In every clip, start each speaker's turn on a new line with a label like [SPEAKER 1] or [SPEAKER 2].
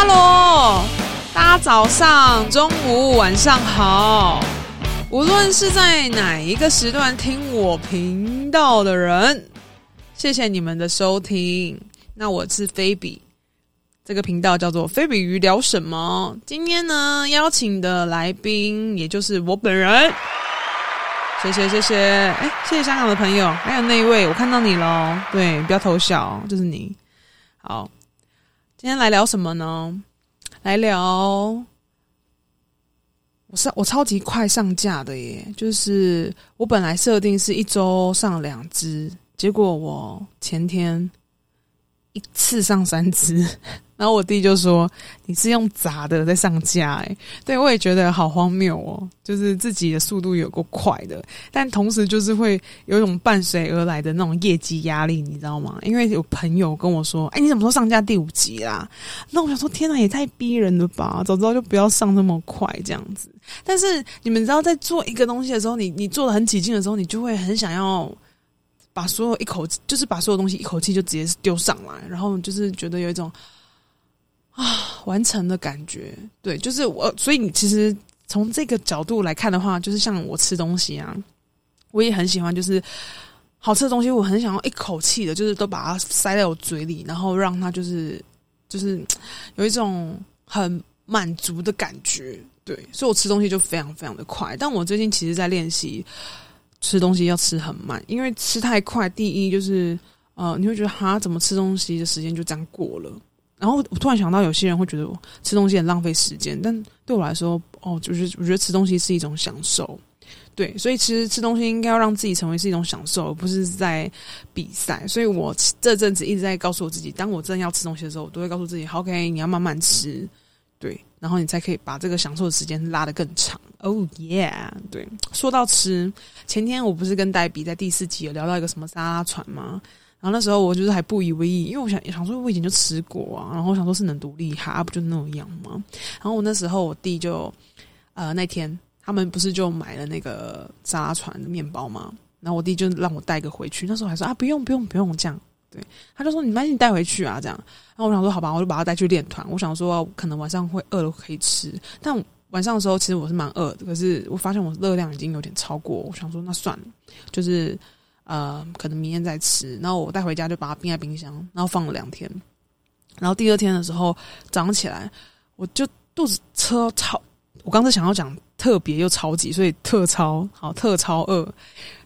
[SPEAKER 1] 哈喽，大家早上、中午、晚上好。无论是在哪一个时段听我频道的人，谢谢你们的收听。那我是菲比，这个频道叫做菲比鱼聊什么。今天呢，邀请的来宾也就是我本人。谢谢谢谢，哎，谢谢香港的朋友，还有那一位，我看到你了，对，不要偷笑，就是你。好，今天来聊什么呢？来聊，我上我超级快上架的耶，就是我本来设定是一周上两支，结果我前天一次上三支。然后我弟就说：“你是用砸的在上架？”哎，对，我也觉得好荒谬哦，就是自己的速度有够快的，但同时就是会有一种伴随而来的那种业绩压力，你知道吗？因为有朋友跟我说：“哎，你怎么说上架第五集啦？”那我想说：“天哪，也太逼人了吧！早知道就不要上那么快这样子。”但是你们知道，在做一个东西的时候，你你做的很起劲的时候，你就会很想要把所有一口气，就是把所有东西一口气就直接丢上来，然后就是觉得有一种。啊，完成的感觉，对，就是我，所以你其实从这个角度来看的话，就是像我吃东西啊，我也很喜欢，就是好吃的东西，我很想要一口气的，就是都把它塞在我嘴里，然后让它就是就是有一种很满足的感觉，对，所以我吃东西就非常非常的快。但我最近其实在练习吃东西要吃很慢，因为吃太快，第一就是呃，你会觉得哈，怎么吃东西的时间就这样过了。然后我突然想到，有些人会觉得我吃东西很浪费时间，但对我来说，哦，就是我觉得吃东西是一种享受，对，所以其实吃东西应该要让自己成为是一种享受，而不是在比赛。所以我这阵子一直在告诉我自己，当我真的要吃东西的时候，我都会告诉自己，OK，你要慢慢吃，对，然后你才可以把这个享受的时间拉得更长。Oh yeah，对。说到吃，前天我不是跟黛比在第四集有聊到一个什么沙拉船吗？然后那时候我就是还不以为意，因为我想想说我以前就吃过啊，然后我想说是能独立哈，不就那样吗？然后我那时候我弟就呃那天他们不是就买了那个沙拉船的面包吗？然后我弟就让我带个回去，那时候还说啊不用不用不用这样，对，他就说你把你带回去啊这样。然后我想说好吧，我就把他带去练团。我想说可能晚上会饿了可以吃，但晚上的时候其实我是蛮饿的，可是我发现我热量已经有点超过，我想说那算了，就是。呃，可能明天再吃，然后我带回家就把它冰在冰箱，然后放了两天，然后第二天的时候早上起来，我就肚子超超，我刚才想要讲特别又超级，所以特超好特超饿，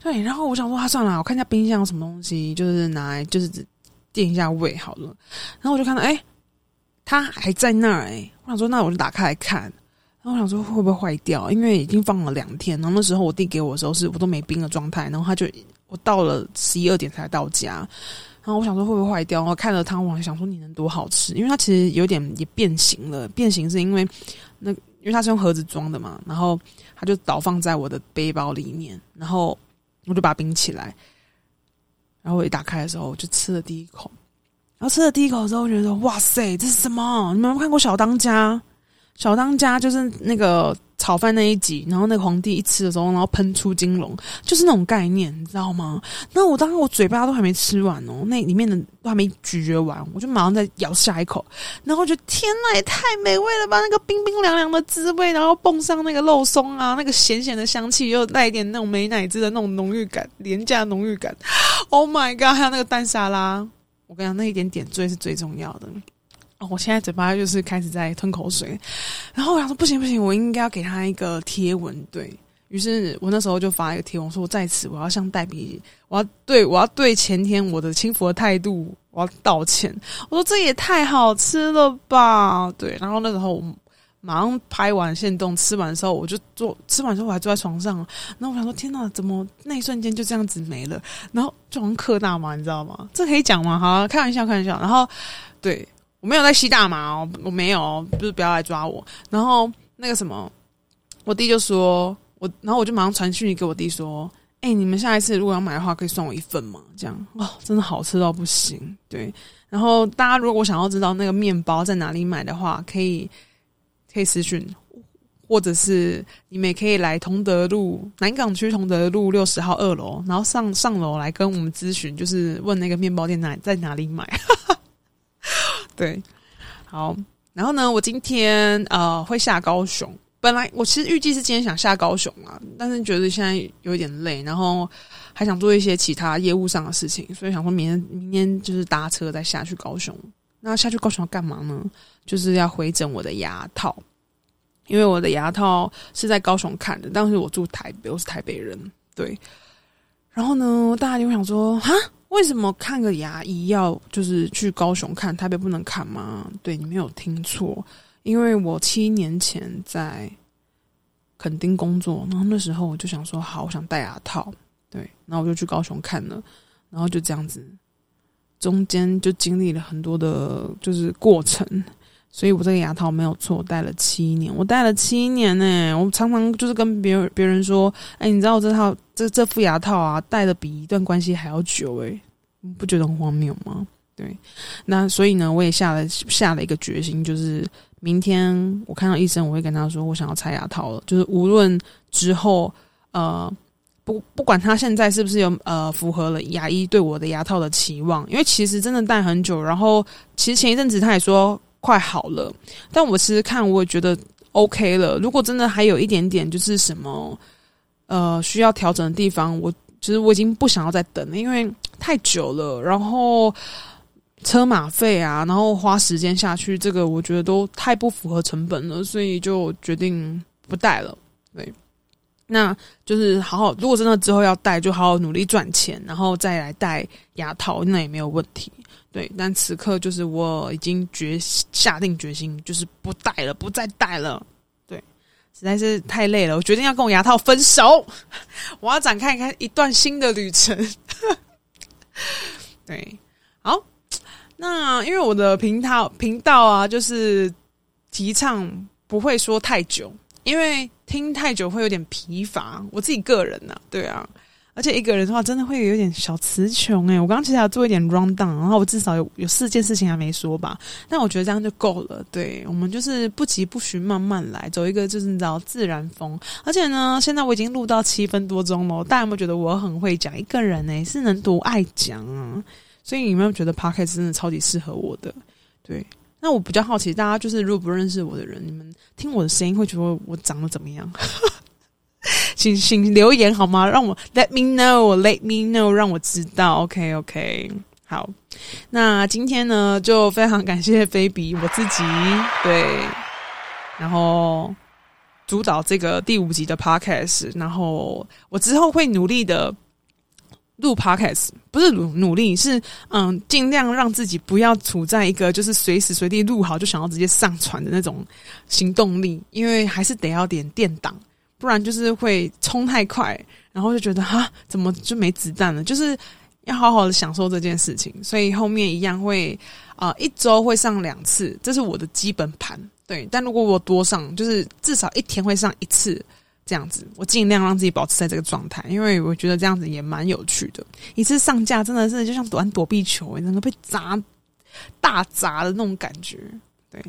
[SPEAKER 1] 对，然后我想说啊算了，我看一下冰箱有什么东西，就是拿来就是垫一下胃好了，然后我就看到哎，它还在那儿哎，我想说那我就打开来看，然后我想说会不会坏掉，因为已经放了两天，然后那时候我弟给我的时候是我都没冰的状态，然后他就。我到了十一二点才到家，然后我想说会不会坏掉？我看了汤，我想说你能多好吃？因为它其实有点也变形了，变形是因为那因为它是用盒子装的嘛，然后它就倒放在我的背包里面，然后我就把它冰起来，然后我一打开的时候，我就吃了第一口，然后吃了第一口之后，我觉得哇塞，这是什么？你们有没有看过小当家？小当家就是那个。炒饭那一集，然后那个皇帝一吃的时候，然后喷出金龙，就是那种概念，你知道吗？那我当时我嘴巴都还没吃完哦，那里面的都还没咀嚼完，我就马上再咬下一口，然后我觉得天呐，也太美味了吧！那个冰冰凉凉的滋味，然后蹦上那个肉松啊，那个咸咸的香气，又带一点那种美乃滋的那种浓郁感，廉价浓郁感。Oh my god！还有那个蛋沙拉，我跟你讲，那一点点缀是最重要的。哦我现在嘴巴就是开始在吞口水，然后我想说不行不行，我应该要给他一个贴文。对，于是，我那时候就发一个贴文，说我在此我要向黛比，我要对我要对前天我的轻浮的态度我要道歉。我说这也太好吃了吧？对，然后那时候我马上拍完现动，吃完的时候我就坐，吃完之后我还坐在床上，然后我想说天哪，怎么那一瞬间就这样子没了？然后就好像嗑大嘛，你知道吗？这可以讲吗？好，开玩笑，开玩笑。然后对。我没有在吸大麻哦，我没有，就是不要来抓我。然后那个什么，我弟就说，我，然后我就马上传讯息给我弟说，哎、你们下一次如果要买的话，可以送我一份嘛？这样哦，真的好吃到不行。对，然后大家如果想要知道那个面包在哪里买的话，可以可以私讯，或者是你们也可以来同德路南港区同德路六十号二楼，然后上上楼来跟我们咨询，就是问那个面包店哪在哪里买。对，好，然后呢，我今天呃会下高雄。本来我其实预计是今天想下高雄啊，但是觉得现在有一点累，然后还想做一些其他业务上的事情，所以想说明天明天就是搭车再下去高雄。那下去高雄要干嘛呢？就是要回诊我的牙套，因为我的牙套是在高雄看的，但是我住台北，我是台北人，对。然后呢，大家就会想说，哈，为什么看个牙医要就是去高雄看，台北不能看吗？对，你没有听错。因为我七年前在垦丁工作，然后那时候我就想说，好，我想戴牙套，对，然后我就去高雄看了，然后就这样子，中间就经历了很多的，就是过程，所以我这个牙套没有错，我戴了七年，我戴了七年呢、我常常就是跟别人别人说，哎，你知道我这套这这副牙套啊，戴的比一段关系还要久、诶，不觉得很荒谬吗？对，那所以呢，我也下了下了一个决心，就是。明天我看到医生，我会跟他说，我想要拆牙套了。就是无论之后，呃，不不管他现在是不是有呃符合了牙医对我的牙套的期望，因为其实真的戴很久。然后其实前一阵子他也说快好了，但我其实看我也觉得 OK 了。如果真的还有一点点就是什么呃需要调整的地方，我其实我已经不想要再等了，因为太久了。然后。车马费啊，然后花时间下去，这个我觉得都太不符合成本了，所以就决定不戴了。对，那就是好好，如果真的之后要戴，就好好努力赚钱，然后再来戴牙套，那也没有问题。对，但此刻就是我已经决下定决心，就是不戴了，不再戴了。对，实在是太累了，我决定要跟我牙套分手，我要展开一开一段新的旅程。对，好。那因为我的频道频道啊，就是提倡不会说太久，因为听太久会有点疲乏。我自己个人呢、对啊，而且一个人的话，真的会有点小词穷哎。我刚刚其实要做一点 run down，然后我至少有有四件事情还没说吧，但我觉得这样就够了。对，我们就是不急不徐，慢慢来，走一个就是你知道自然风。而且呢，现在我已经录到七分多钟了，大家有没有觉得我很会讲？一个人呢，是能多爱讲啊？所以你有没有觉得 Podcast 真的超级适合我的？对，那我比较好奇，大家就是如果不认识我的人，你们听我的声音会觉得我长得怎么样？请请留言好吗？让我 Let me know，Let me know，让我知道。OK OK，好。那今天呢，就非常感谢菲比我自己，对，然后主导这个第五集的 Podcast，然后我之后会努力的。录 podcast 不是努努力，是嗯，尽量让自己不要处在一个就是随时随地录好就想要直接上传的那种行动力，因为还是得要点电档，不然就是会冲太快，然后就觉得哈，怎么就没子弹了？就是要好好的享受这件事情，所以后面一样会啊、一周会上两次，这是我的基本盘。对，但如果我多上，就是至少一天会上一次。这样子，我尽量让自己保持在这个状态，因为我觉得这样子也蛮有趣的。一次上架真的是就像玩躲避球，能够被砸大砸的那种感觉。对，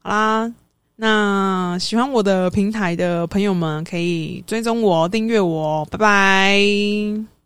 [SPEAKER 1] 好啦，那喜欢我的平台的朋友们可以追踪我、订阅我，拜拜。